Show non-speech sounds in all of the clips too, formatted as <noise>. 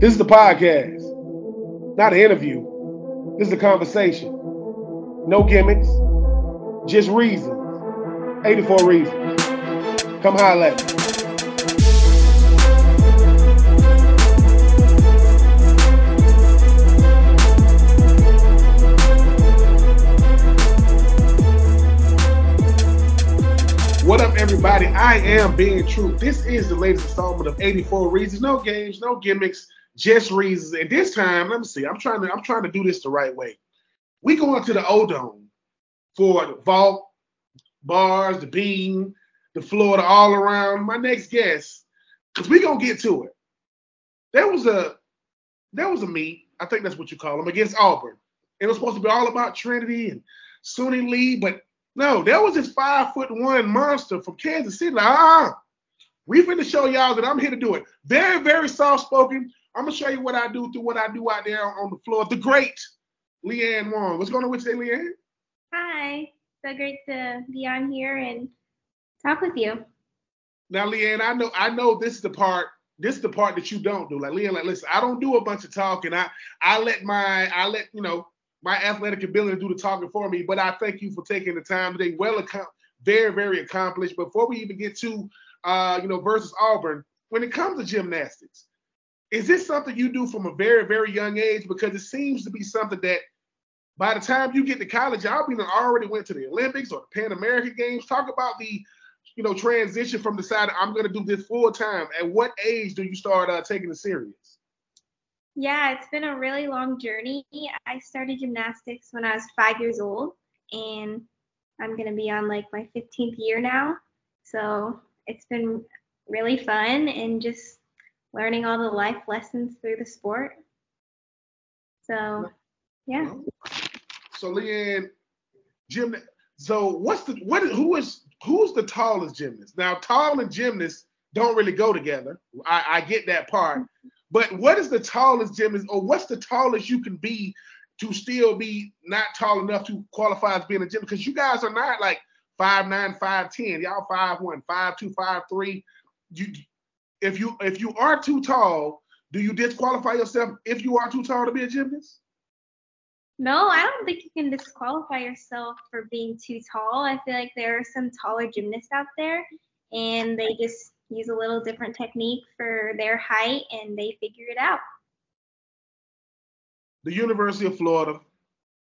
This is the podcast, not an interview. This is a conversation. No gimmicks, just reasons. 84 reasons. Come holler at me. What up, everybody? I am being true. This is the latest installment of 84 Reasons. No games, no gimmicks, just reasons. And this time, let me see. I'm trying to I'm trying to do this the right way. We going to the O Dome for the vault, bars, the beam, the floor, the all around. My next guest, because we gonna get to it. There was a there was a meet. I think that's what you call them against Auburn. It was supposed to be all about Trinity and Suni Lee, but no, there was this five foot one monster from Kansas City. Like, ah, we finna show y'all that I'm here to do it. Very, very soft spoken. I'm gonna show you what I do through what I do out there on the floor. The great Leanne Wong. What's going on with you today, Leanne? Hi. So great to be on here and talk with you. Now, Leanne, I know I know this is the part. This is the part that you don't do. Like Leanne, like listen, I don't do a bunch of talking. I I let my I let you know my athletic ability do the talking for me. But I thank you for taking the time today. Well, very, very accomplished. Before we even get to, uh, you know, versus Auburn, when it comes to gymnastics, is this something you do from a very, very young age? Because it seems to be something that by the time you get to college, y'all been already went to the Olympics or the Pan American Games. Talk about the, you know, transition from deciding I'm going to do this full time. At what age do you start uh, taking it serious? Yeah, it's been a really long journey. I started gymnastics when I was five years old, and I'm going to be on like my 15th year now. So it's been really fun and just learning all the life lessons through the sport. So, yeah. So, Leanne, gym. So, what's the what? Who is who's the tallest gymnast? Now, tall and gymnast don't really go together. I, I get that part. But what is the tallest gymnast, or what's the tallest you can be to still be not tall enough to qualify as being a gymnast? Because you guys are not like five nine, five ten. Y'all five one, five two, five three. You, if you if you are too tall, do you disqualify yourself if you are too tall to be a gymnast? No, I don't think you can disqualify yourself for being too tall. I feel like there are some taller gymnasts out there, and they just use a little different technique for their height and they figure it out. The University of Florida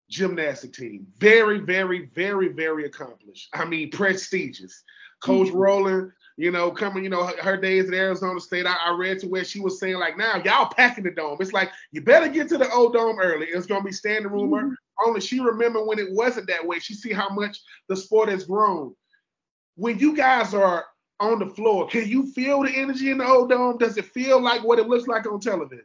gymnastic team, very, very, very, very accomplished. I mean, prestigious. Coach mm-hmm. Rowland, you know, coming, you know, her, her days at Arizona State, I, I, read to where she was saying, like, now y'all packing the dome. It's like, you better get to the O Dome early. It's going to be standing room. Mm-hmm. Only she remember when it wasn't that way. She see how much the sport has grown. When you guys are on the floor. Can you feel the energy in the O Dome? Does it feel like what it looks like on television?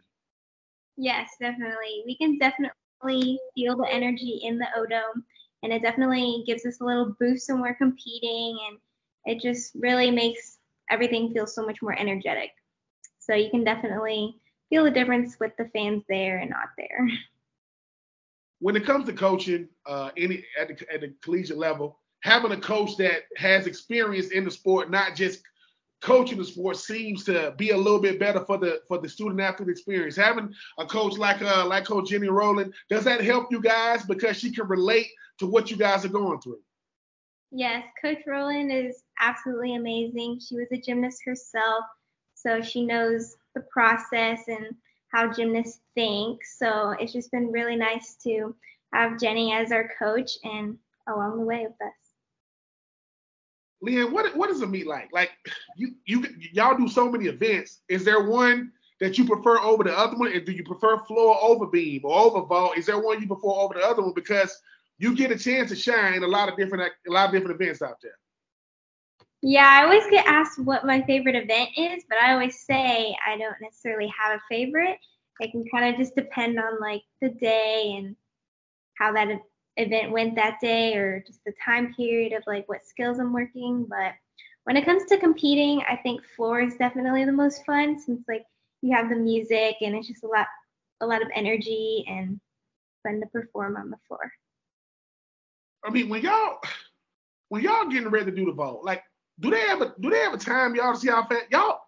Yes, definitely. We can definitely feel the energy in the O dome, and it definitely gives us a little boost when we're competing, and it just really makes everything feel so much more energetic. So you can definitely feel the difference with the fans there and not there. When it comes to coaching, uh, any at the, at the collegiate level, having a coach that has experience in the sport, not just coaching the sport, seems to be a little bit better for the for the student athlete experience. Having a coach like uh like Coach Jenny Rowland, does that help you guys because she can relate to what you guys are going through? Yes, Coach Rowland is absolutely amazing. She was a gymnast herself, so she knows the process and how gymnasts think. So it's just been really nice to have Jenny as our coach and along the way with us. Leanne, what what is a meet like? Like you you y'all do so many events. Is there one that you prefer over the other one? And do you prefer floor over beam or over vault? Is there one you prefer over the other one? Because you get a chance to shine a lot of different a lot of different events out there. Yeah, I always get asked what my favorite event is, but I always say I don't necessarily have a favorite. It can kind of just depend on like the day and how that event went that day or just the time period of like what skills I'm working. But when it comes to competing, I think floor is definitely the most fun since like you have the music and it's just a lot a lot of energy and fun to perform on the floor. I mean, when y'all when y'all getting ready to do the vault, like do they have a do they have a time y'all to see how fast y'all?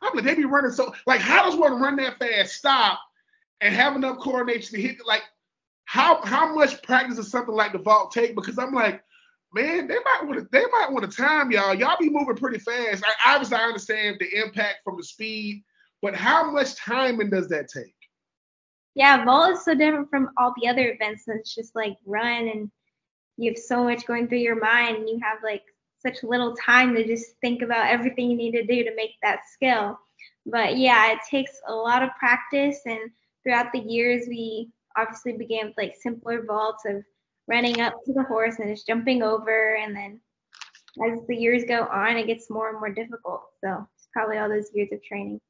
I'm like, they be running so like how does one run that fast, stop, and have enough coordination to hit like how how much practice does something like the vault take? Because I'm like, man, they might want to they might want to time y'all. Y'all be moving pretty fast. I, obviously, I understand the impact from the speed, but how much timing does that take? Yeah, vault is so different from all the other events. It's just like run and you have so much going through your mind and you have like such little time to just think about everything you need to do to make that skill. But yeah, it takes a lot of practice and throughout the years we obviously began with like simpler vaults of running up to the horse and just jumping over and then as the years go on it gets more and more difficult. So it's probably all those years of training.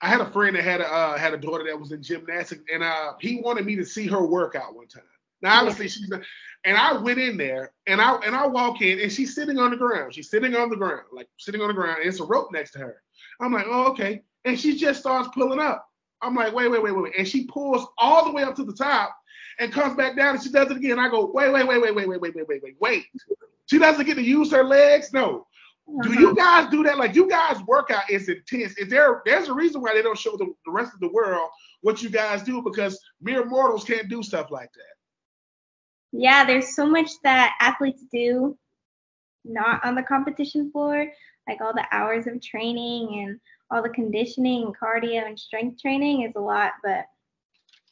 I had a friend that had a uh, had a daughter that was in gymnastics, and uh, he wanted me to see her workout one time. Now obviously she's not, and I went in there and I and I walk in and she's sitting on the ground. She's sitting on the ground, like sitting on the ground, and it's a rope next to her. I'm like, oh, okay. And she just starts pulling up. I'm like, wait, wait, wait, wait. And she pulls all the way up to the top and comes back down and she does it again. I go, wait, wait, wait, wait, wait, wait, wait, wait, wait, wait, wait. She doesn't get to use her legs? No. Do you guys do that? Like you guys workout is intense. Is there there's a reason why they don't show the, the rest of the world what you guys do because mere mortals can't do stuff like that yeah, there's so much that athletes do not on the competition floor, like all the hours of training and all the conditioning and cardio and strength training is a lot, but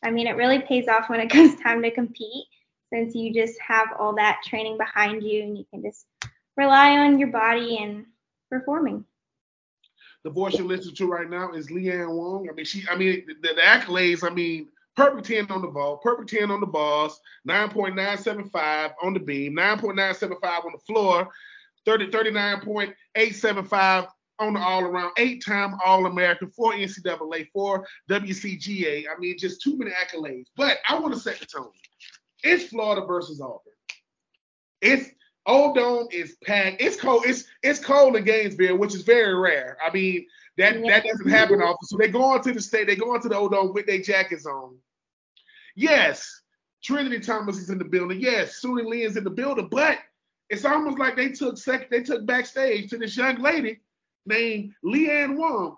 I mean, it really pays off when it <laughs> comes time to compete since you just have all that training behind you and you can just rely on your body and performing. The voice you're listening to right now is Leanne Wong. I mean, she, I mean, the, the accolades, I mean, Perfect 10 on the ball, perfect 10 on the balls, 9.975 on the beam, 9.975 on the floor, 30, 39.875 on the all around, eight time All American, four NCAA, four WCGA. I mean, just too many accolades. But I want to set the tone. It's Florida versus Auburn. It's O Dome is packed. It's cold. It's it's cold in Gainesville, which is very rare. I mean, that yeah. that doesn't happen often. So they go on to the state, they go on to the O Dome with their jackets on. Yes, Trinity Thomas is in the building. Yes, Suni Lee is in the building, but it's almost like they took sec- they took backstage to this young lady named Leanne Wong.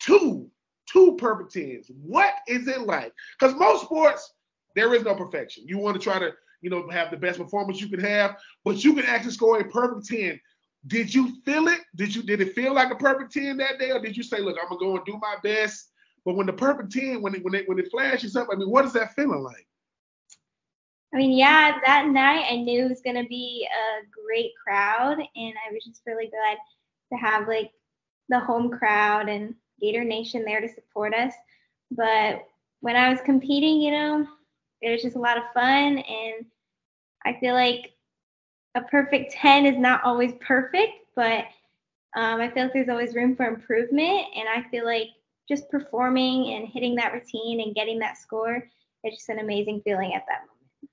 Two, two perfect tens. What is it like? Because most sports, there is no perfection. You want to try to, you know, have the best performance you can have, but you can actually score a perfect 10 did you feel it? Did you did it feel like a perfect 10 that day? Or did you say, look, I'm gonna go and do my best? But when the perfect 10, when it when it when it flashes up, I mean, what is that feeling like? I mean, yeah, that night I knew it was gonna be a great crowd, and I was just really glad to have like the home crowd and Gator Nation there to support us. But when I was competing, you know, it was just a lot of fun, and I feel like a perfect 10 is not always perfect, but um, I feel like there's always room for improvement. And I feel like just performing and hitting that routine and getting that score, it's just an amazing feeling at that moment.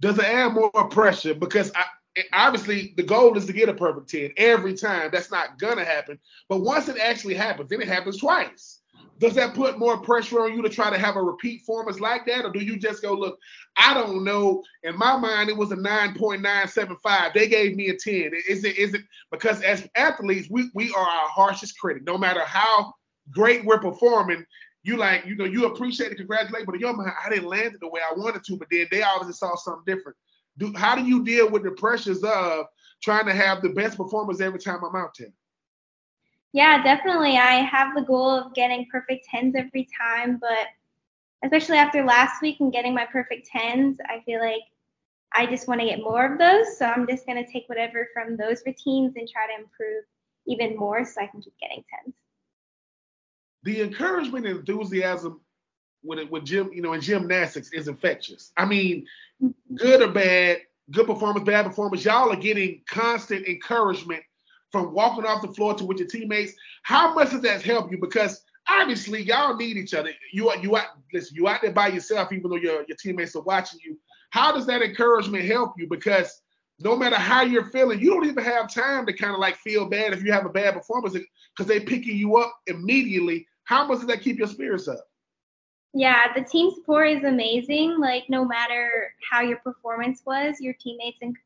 Does it add more pressure? Because I, obviously the goal is to get a perfect 10 every time. That's not to happen. But once it actually happens, then it happens twice does that put more pressure on you to try to have a repeat performance like that, or do you just go, look, I don't know. In my mind, it was a 9.975. They gave me a 10. Is it is it because as athletes, we we are our harshest critic. No matter how great we're performing, you like, you know, you appreciate it, congratulate, but in your I didn't land it the way I wanted to, but then they obviously saw something different. Do how do you deal with the pressures of trying to have the best performance every time I'm out there? Yeah, definitely. I have the goal of getting perfect tens every time, but especially after last week and getting my perfect tens, I feel like I just want to get more of those. So I'm just going to take whatever from those routines and try to improve even more so I can keep getting tens. The encouragement and enthusiasm with with gym, you know, in gymnastics is infectious. I mean, good or bad, good performance, bad performance, y'all are getting constant encouragement from walking off the floor to with your teammates. How much does that help you? Because obviously y'all need each other. You are you out listen, you out there by yourself, even though your your teammates are watching you. How does that encouragement help you? Because no matter how you're feeling, you don't even have time to kind of like feel bad if you have a bad performance because they're picking you up immediately. How much does that keep your spirits up? Yeah, the team support is amazing. Like no matter how your performance was, your teammates and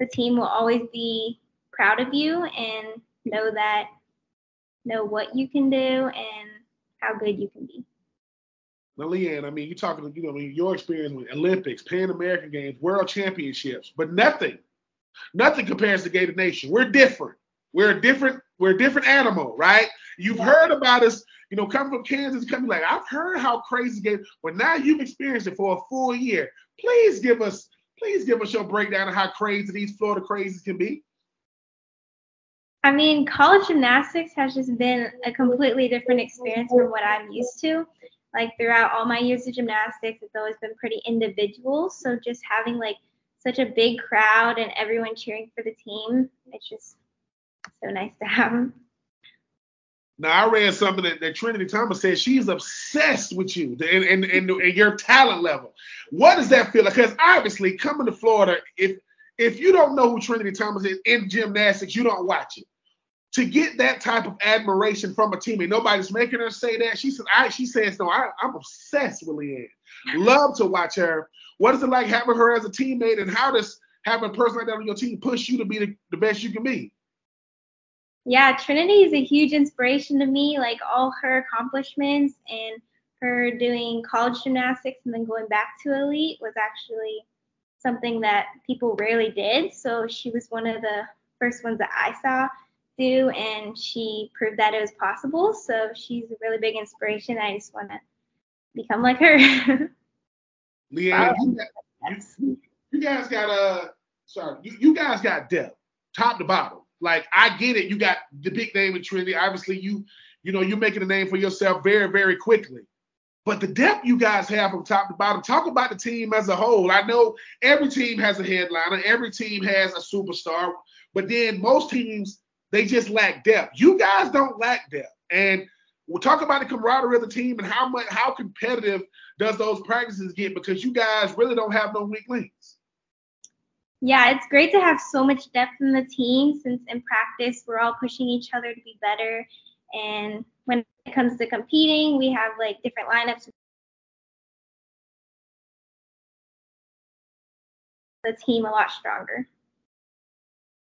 the team will always be proud of you and know that know what you can do and how good you can be. Now, Leanne, I mean, you're talking, you know, I mean, your experience with Olympics, Pan American Games, World Championships, but nothing, nothing compares to Gator Nation. We're different. We're a different, we're a different animal, right? You've heard about us, you know, coming from Kansas, coming like, I've heard how crazy game, but now you've experienced it for a full year. Please give us, please give us your breakdown of how crazy these Florida crazies can be. I mean, college gymnastics has just been a completely different experience from what I'm used to. Like throughout all my years of gymnastics, it's always been pretty individual. So just having like such a big crowd and everyone cheering for the team, it's just so nice to have. Now I read something that, that Trinity Thomas said she's obsessed with you and, and, and, and your talent level. What does that feel like? Because obviously coming to Florida, if if you don't know who Trinity Thomas is in gymnastics, you don't watch it to get that type of admiration from a teammate. Nobody's making her say that. She said, I she says, no, I, am obsessed with Leanne. Love to watch her. What is it like having her as a teammate and how does having a person like that on your team push you to be the, the best you can be? Yeah, Trinity is a huge inspiration to me. Like all her accomplishments and her doing college gymnastics and then going back to elite was actually something that people rarely did. So she was one of the first ones that I saw do, and she proved that it was possible. So she's a really big inspiration. I just want to become like her. <laughs> Leanne, you, you, you, guys got uh sorry, you, you guys got depth, top to bottom. Like I get it, you got the big name in Trinity. Obviously, you you know you're making a name for yourself very very quickly. But the depth you guys have from top to bottom, talk about the team as a whole. I know every team has a headliner, every team has a superstar, but then most teams they just lack depth. You guys don't lack depth. And we'll talk about the camaraderie of the team and how much how competitive does those practices get because you guys really don't have no weak links. Yeah, it's great to have so much depth in the team since in practice we're all pushing each other to be better. And when it comes to competing, we have like different lineups. The team a lot stronger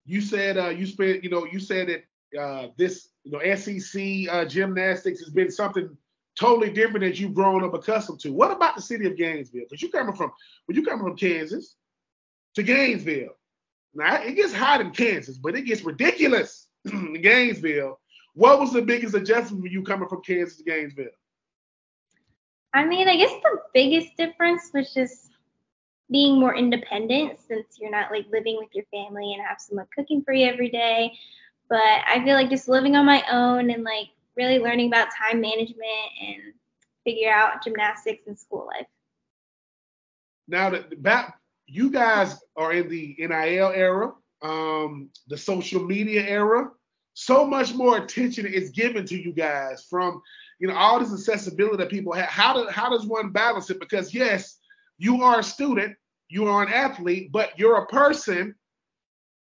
you said uh, you spent, you know, you said that uh, this, you know, SEC uh, gymnastics has been something totally different that you've grown up accustomed to. What about the city of Gainesville? Because you coming from, when you coming from Kansas to Gainesville, now it gets hot in Kansas, but it gets ridiculous <clears throat> in Gainesville. What was the biggest adjustment for you coming from Kansas to Gainesville? I mean, I guess the biggest difference was just being more independent since you're not like living with your family and have someone cooking for you every day. But I feel like just living on my own and like really learning about time management and figure out gymnastics and school life. Now that back, you guys are in the NIL era, um, the social media era. So much more attention is given to you guys from, you know, all this accessibility that people have. How do, how does one balance it? Because yes, you are a student, you are an athlete, but you're a person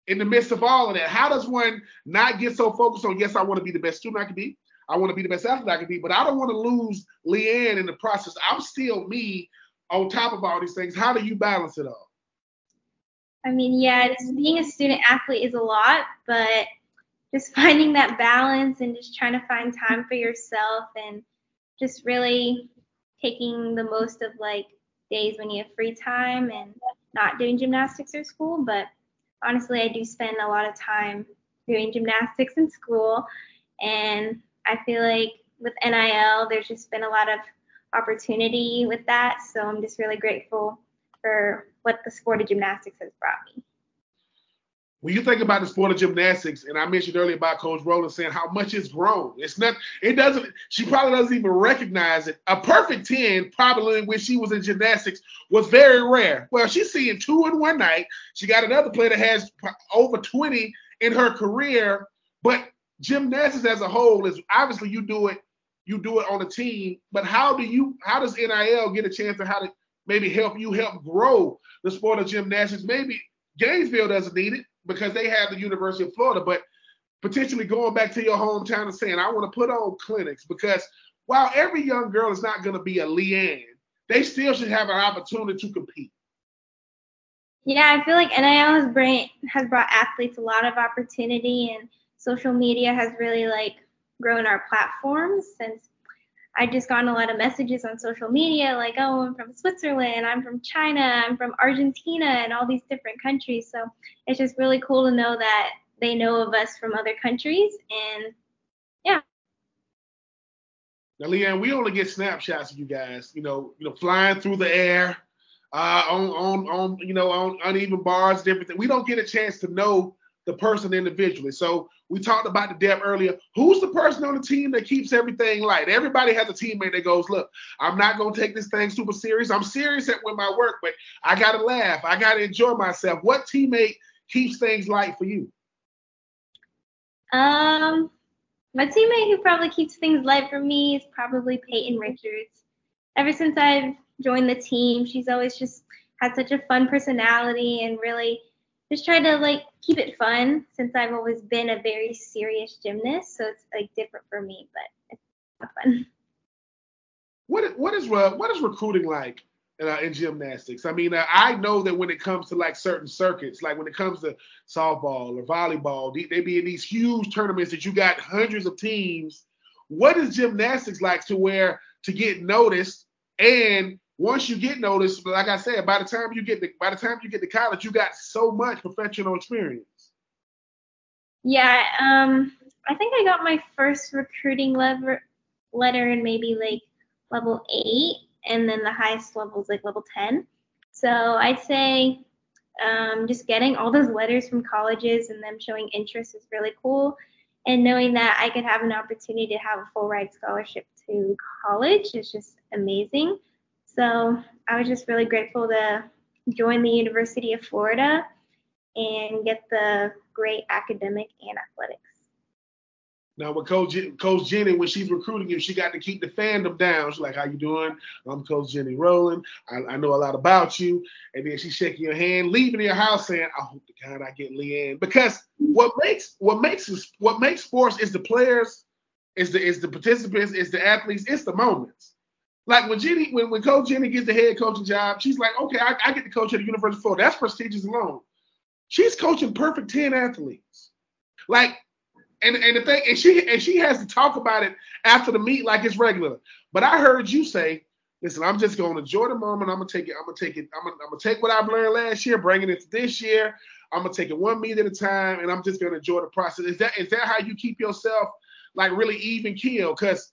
in the midst of all of that. How does one not get so focused on, yes, I want to be the best student I can be, I want to be the best athlete I can be, but I don't want to lose Leanne in the process. I'm still me on top of all these things. How do you balance it all? I mean, yeah, just being a student athlete is a lot, but just <laughs> finding that balance and just trying to find time for yourself and just really taking the most of like days when you have free time and not doing gymnastics or school. But honestly, I do spend a lot of time doing gymnastics in school. And I feel like with NIL, there's just been a lot of opportunity with that. So I'm just really grateful for what the sport of gymnastics has brought me when you think about the sport of gymnastics, and I mentioned earlier about Coach Rowland saying how much it's grown. It's not, it doesn't, she probably doesn't even recognize it. A perfect 10, probably when she was in gymnastics, was very rare. Well, she's seeing two in one night. She got another player that has over 20 in her career, but gymnastics as a whole is obviously you do it, you do it on a team, but how do you, how does NIL get a chance to how to maybe help you help grow the sport of gymnastics? Maybe Gainesville doesn't need it because they have the University of Florida, but potentially going back to your hometown and saying, I want to put on clinics because while every young girl is not going to be a Leanne, they still should have an opportunity to compete. Yeah, I feel like NIL has bring has brought athletes a lot of opportunity, and social media has really like grown our platforms since I just gotten a lot of messages on social media like, oh, I'm from Switzerland, I'm from China, I'm from Argentina, and all these different countries. So it's just really cool to know that they know of us from other countries. And yeah. Now, Leanne, we only get snapshots of you guys, you know, you know, flying through the air, uh, on, on, on, you know, on uneven bars, different things. We don't get a chance to know the person individually. So we talked about the depth earlier. Who's the person on the team that keeps everything light? Everybody has a teammate that goes, look, I'm not gonna take this thing super serious. I'm serious at with my work, but I gotta laugh. I gotta enjoy myself. What teammate keeps things light for you? Um, my teammate who probably keeps things light for me is probably Peyton Richards. Ever since I've joined the team, she's always just had such a fun personality and really just try to like keep it fun since I've always been a very serious gymnast, so it's like different for me, but it's fun. What what is what is recruiting like uh, in gymnastics? I mean, uh, I know that when it comes to like certain circuits, like when it comes to softball or volleyball, they, they be in these huge tournaments that you got hundreds of teams. What is gymnastics like to where to get noticed and once you get noticed, like I said, by the time you get to, by the time you get to college, you got so much professional experience. Yeah, um, I think I got my first recruiting lever, letter in maybe like level eight, and then the highest level is like level ten. So I'd say um, just getting all those letters from colleges and them showing interest is really cool. And knowing that I could have an opportunity to have a full ride scholarship to college is just amazing. So I was just really grateful to join the University of Florida and get the great academic and athletics. Now, with Coach Coach Jenny, when she's recruiting you, she got to keep the fandom down. She's like, "How you doing? I'm Coach Jenny Rowland. I, I know a lot about you." And then she's shaking your hand, leaving your house, saying, "I hope to God I get Leanne." Because what makes what makes what makes sports is the players, is the is the participants, is the athletes, it's the moments. Like when Jenny, when, when Coach Jenny gets the head coaching job, she's like, okay, I, I get to coach at the University of Florida. That's prestigious alone. She's coaching perfect 10 athletes. Like, and and the thing, and she and she has to talk about it after the meet like it's regular. But I heard you say, listen, I'm just gonna enjoy the moment. I'm gonna take it, I'm gonna take it, I'm gonna, I'm gonna take what I've learned last year, bring it into this year. I'm gonna take it one meet at a time, and I'm just gonna enjoy the process. Is that is that how you keep yourself like really even keel? Because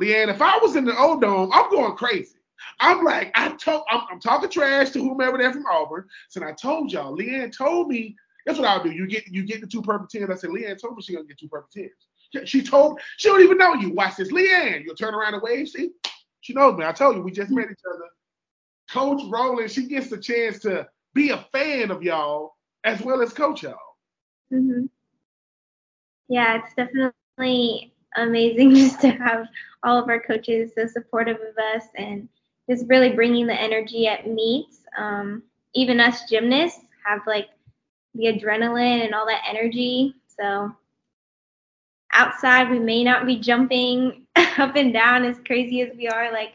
Leanne, if I was in the O Dome, I'm going crazy. I'm like, I told, I'm, I'm, talking trash to whomever they're from Auburn. So I told y'all, Leanne told me that's what I'll do. You get you get the two perfect tens. I said, Leanne told me she gonna get two perfect tens. She told she don't even know you. Watch this, Leanne. You'll turn around and wave. See, she knows me. I told you we just met each other. Coach Rowland, she gets the chance to be a fan of y'all as well as coach y'all. Mhm. Yeah, it's definitely amazing <laughs> just to have all of our coaches so supportive of us and just really bringing the energy at meets. Um, even us gymnasts have like the adrenaline and all that energy. So outside, we may not be jumping <laughs> up and down as crazy as we are like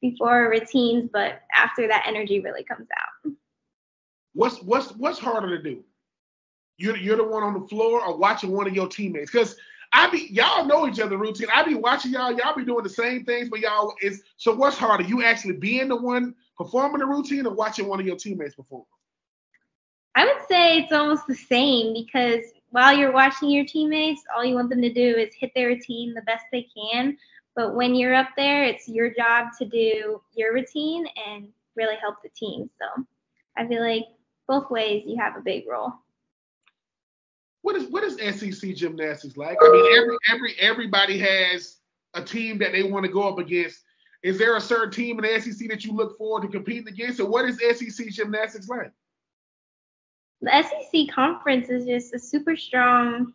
before routines, but after that energy really comes out. What's what's what's harder to do? You're you're the one on the floor or watching one of your teammates? Because I be y'all know each other routine. I be watching y'all. Y'all be doing the same things, but y'all is so. What's harder, you actually being the one performing the routine or watching one of your teammates perform? I would say it's almost the same because while you're watching your teammates, all you want them to do is hit their routine the best they can. But when you're up there, it's your job to do your routine and really help the team. So I feel like both ways you have a big role what is what is SEC gymnastics like? I mean, every every everybody has a team that they want to go up against. Is there a certain team in the SEC that you look forward to competing against? Or what is SEC gymnastics like? The SEC conference is just a super strong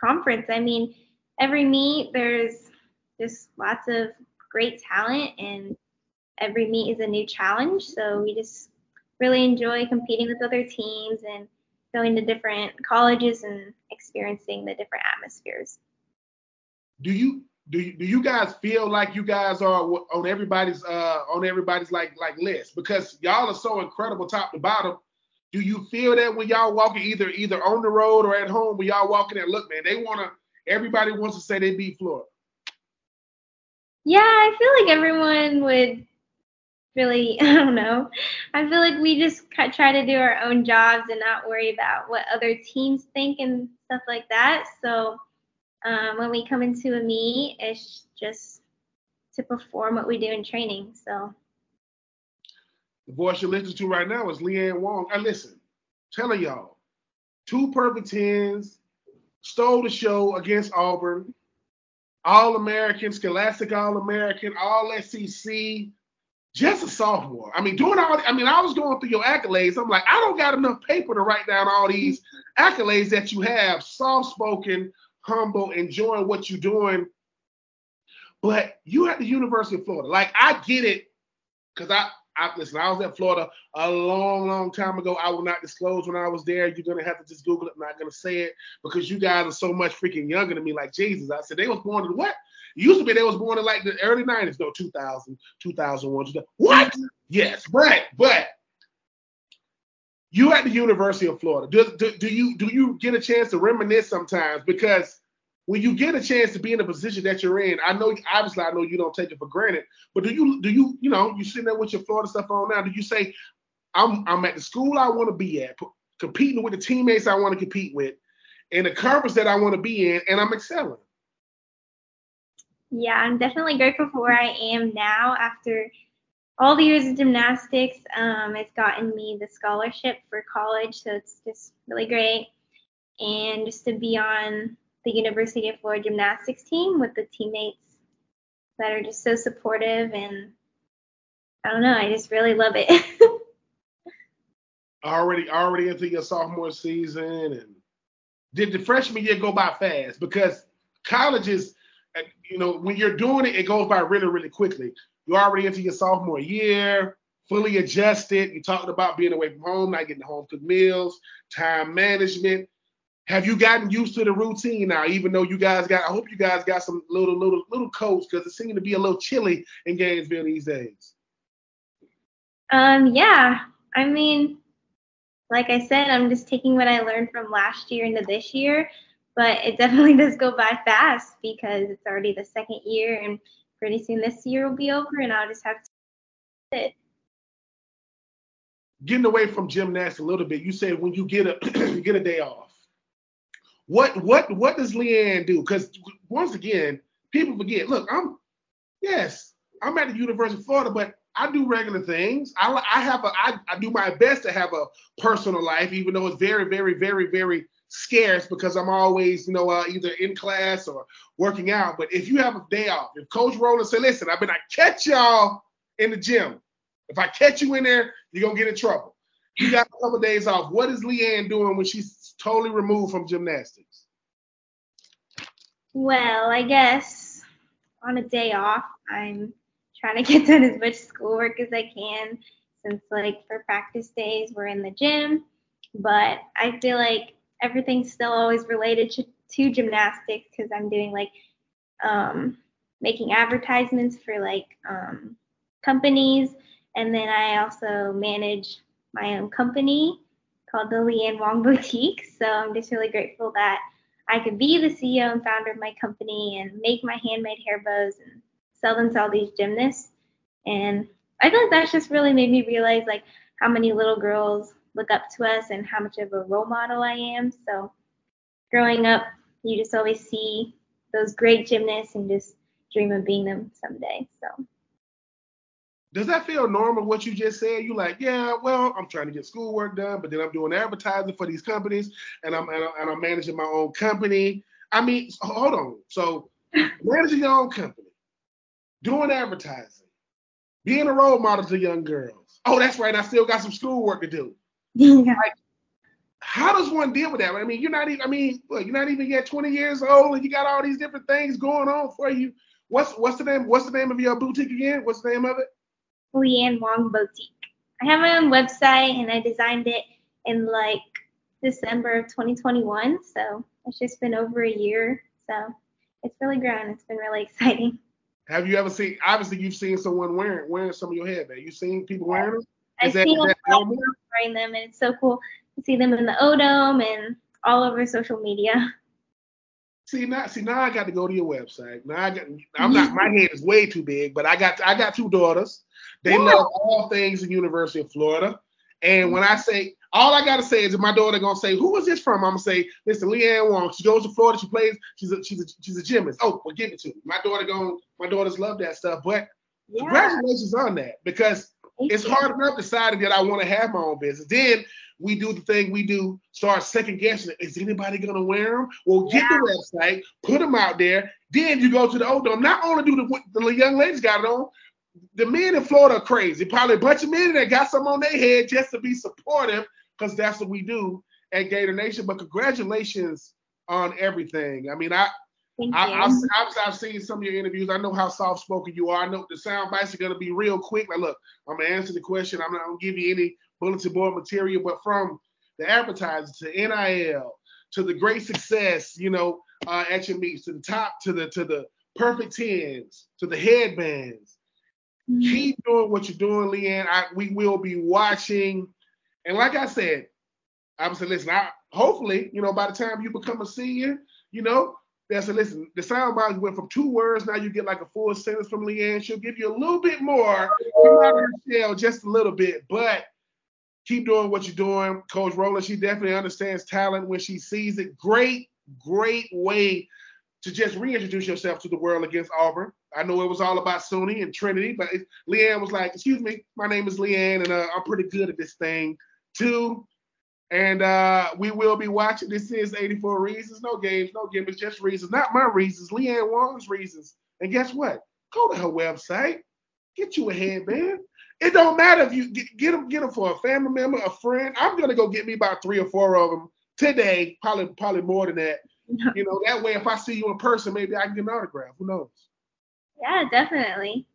conference. I mean, every meet there's just lots of great talent, and every meet is a new challenge. So we just really enjoy competing with other teams and going to different colleges and experiencing the different atmospheres. Do you do you, do you guys feel like you guys are on everybody's uh on everybody's like like list because y'all are so incredible top to bottom? Do you feel that when y'all walking either either on the road or at home when y'all walking and look man they want to everybody wants to say they beat Florida. Yeah, I feel like everyone would really, <laughs> I don't know. I feel like we just try to do our own jobs and not worry about what other teams think and stuff like that. So um, when we come into a meet, it's just to perform what we do in training. So the voice you're listening to right now is Leanne Wong. I listen, telling y'all, two perfect tens, stole the show against Auburn, All American, Scholastic All American, All SEC, just a sophomore. I mean, doing all. I mean, I was going through your accolades. I'm like, I don't got enough paper to write down all these accolades that you have. Soft spoken, humble, enjoying what you're doing. But you at the University of Florida. Like, I get it, because I, I listen. I was at Florida a long, long time ago. I will not disclose when I was there. You're gonna have to just Google it. I'm not gonna say it because you guys are so much freaking younger than me. Like Jesus, I said they was born in what? Used to be they was born in like the early 90s, though, 2000, 2001. 2000. What? Yes, but but you at the University of Florida. Do, do, do you do you get a chance to reminisce sometimes? Because when you get a chance to be in the position that you're in, I know obviously I know you don't take it for granted, but do you do you you know you sitting there with your Florida stuff on now? Do you say I'm I'm at the school I want to be at, competing with the teammates I want to compete with, and the conference that I want to be in, and I'm excelling? Yeah, I'm definitely grateful for where I am now after all the years of gymnastics. Um, it's gotten me the scholarship for college, so it's just really great. And just to be on the University of Florida gymnastics team with the teammates that are just so supportive and I don't know, I just really love it. <laughs> already already into your sophomore season and did the freshman year go by fast because colleges you know, when you're doing it, it goes by really, really quickly. You're already into your sophomore year, fully adjusted. You talked about being away from home, not getting home cooked meals, time management. Have you gotten used to the routine now? Even though you guys got, I hope you guys got some little, little, little coats because it seems to be a little chilly in Gainesville these days. Um, yeah. I mean, like I said, I'm just taking what I learned from last year into this year but it definitely <laughs> does go by fast because it's already the second year and pretty soon this year will be over and I'll just have to sit. Getting away from gymnastics a little bit, you said when you get a <clears throat> you get a day off. What what what does Leanne do? Because once again, people forget. Look, I'm yes, I'm at the University of Florida, but I do regular things. I I have a I, I do my best to have a personal life, even though it's very very very very scarce because I'm always, you know, uh, either in class or working out. But if you have a day off, if Coach Rowland say, listen, I've been I catch y'all in the gym. If I catch you in there, you're gonna get in trouble. You got a couple days off. What is Leanne doing when she's totally removed from gymnastics? Well, I guess on a day off, I'm trying to <laughs> get done as much schoolwork as I can since like for practice days we're in the gym. But I feel like everything's still always related to, to gymnastics because I'm doing like um, making advertisements for like um, companies, and then I also manage my own company called the Leanne Wong Boutique. So I'm just really grateful that I could be the CEO and founder of my company and make my handmade hair bows and sell them to all these gymnasts. And I feel like that's just really made me realize like how many little girls look up to us and how much of a role model I am. So growing up, you just always see those great gymnasts and just dream of being them someday. So does that feel normal what you just said? You like, yeah, well, I'm trying to get schoolwork done, but then I'm doing advertising for these companies and I'm and, I'm managing my own company. I mean, hold on. So <laughs> managing your own company, doing advertising, being a role model to young girls. Oh, that's right. I still got some schoolwork to do. Yeah. <laughs> Like, how does one deal with that? I mean, you're not even. I mean, look, you're not even yet 20 years old, and you got all these different things going on for you. What's what's the name? What's the name of your boutique again? What's the name of it? Leanne Wong Boutique. I have my own website, and I designed it in like December of 2021. So it's just been over a year. So it's really grown. It's been really <laughs> exciting. Have you ever seen? Obviously, you've seen someone wearing wearing some of your headband. You seen people wearing them? Seen that wearing them, and it's so cool to see them in the O Dome and all over social media. See now, see now I got to go to your website. Now I got, I'm not. My head is way too big, but I got, I got two daughters. They love all things in University of Florida. And when I say, all I gotta say is, if my daughter gonna say, "Who is this from?" I'm gonna say, "Listen, Leanne Wong. She goes to Florida. She plays. She's a, she's a, she's a gymnast. Oh, well, give it to me. My daughter going, my daughters love that stuff. But Yeah. congratulations on that because it's hard enough deciding that I want to have my own business. Then we do the thing we do, start second guessing. Is anybody gonna wear them? Well, get the website, put them out there. Then you go to the O Dome. Not only do the, the young ladies got it on, the men in Florida are crazy. Probably a bunch of men that got some on their head just to be supportive, because that's what we do at Gator Nation. But congratulations on everything. I mean, I Thank I, you. I've, I've, I've seen some of your interviews. I know how soft spoken you are. I know the sound bites are going to be real quick. Like, look, I'm going to answer the question. I'm not going to give you any bulletin board material, but from the advertising to NIL to the great success, you know, uh, at your meets, to the top, to the to the perfect tens, to the headbands. Mhm. Keep doing what you're doing, Leanne. I, we will be watching. And like I said, I was saying, listen, I, hopefully, you know, by the time you become a senior, you know, that's a listen. The sound box went from two words. Now you get like a full sentence from Leanne. She'll give you a little bit more, come out of her shell just a little bit, but keep doing what you're doing. Coach Rowland, she definitely understands talent when she sees it. Great, great way to just reintroduce yourself to the world against Auburn. I know it was all about Suni and Trinity, but Leanne was like, "Excuse me, my name is Leanne, and uh, I'm pretty good at this thing too." And uh, we will be watching. This is 84 Reasons, no games, no gimmicks, just reasons. Not my reasons, Leanne Wong's reasons. And guess what? Go to her website, get you a headband. It don't matter if you get, get them, get them for a family member, a friend. I'm gonna go get me about three or four of them today, probably probably more than that. <laughs> You know, that way if I see you in person, maybe I can get an autograph. Who knows? Yeah, definitely.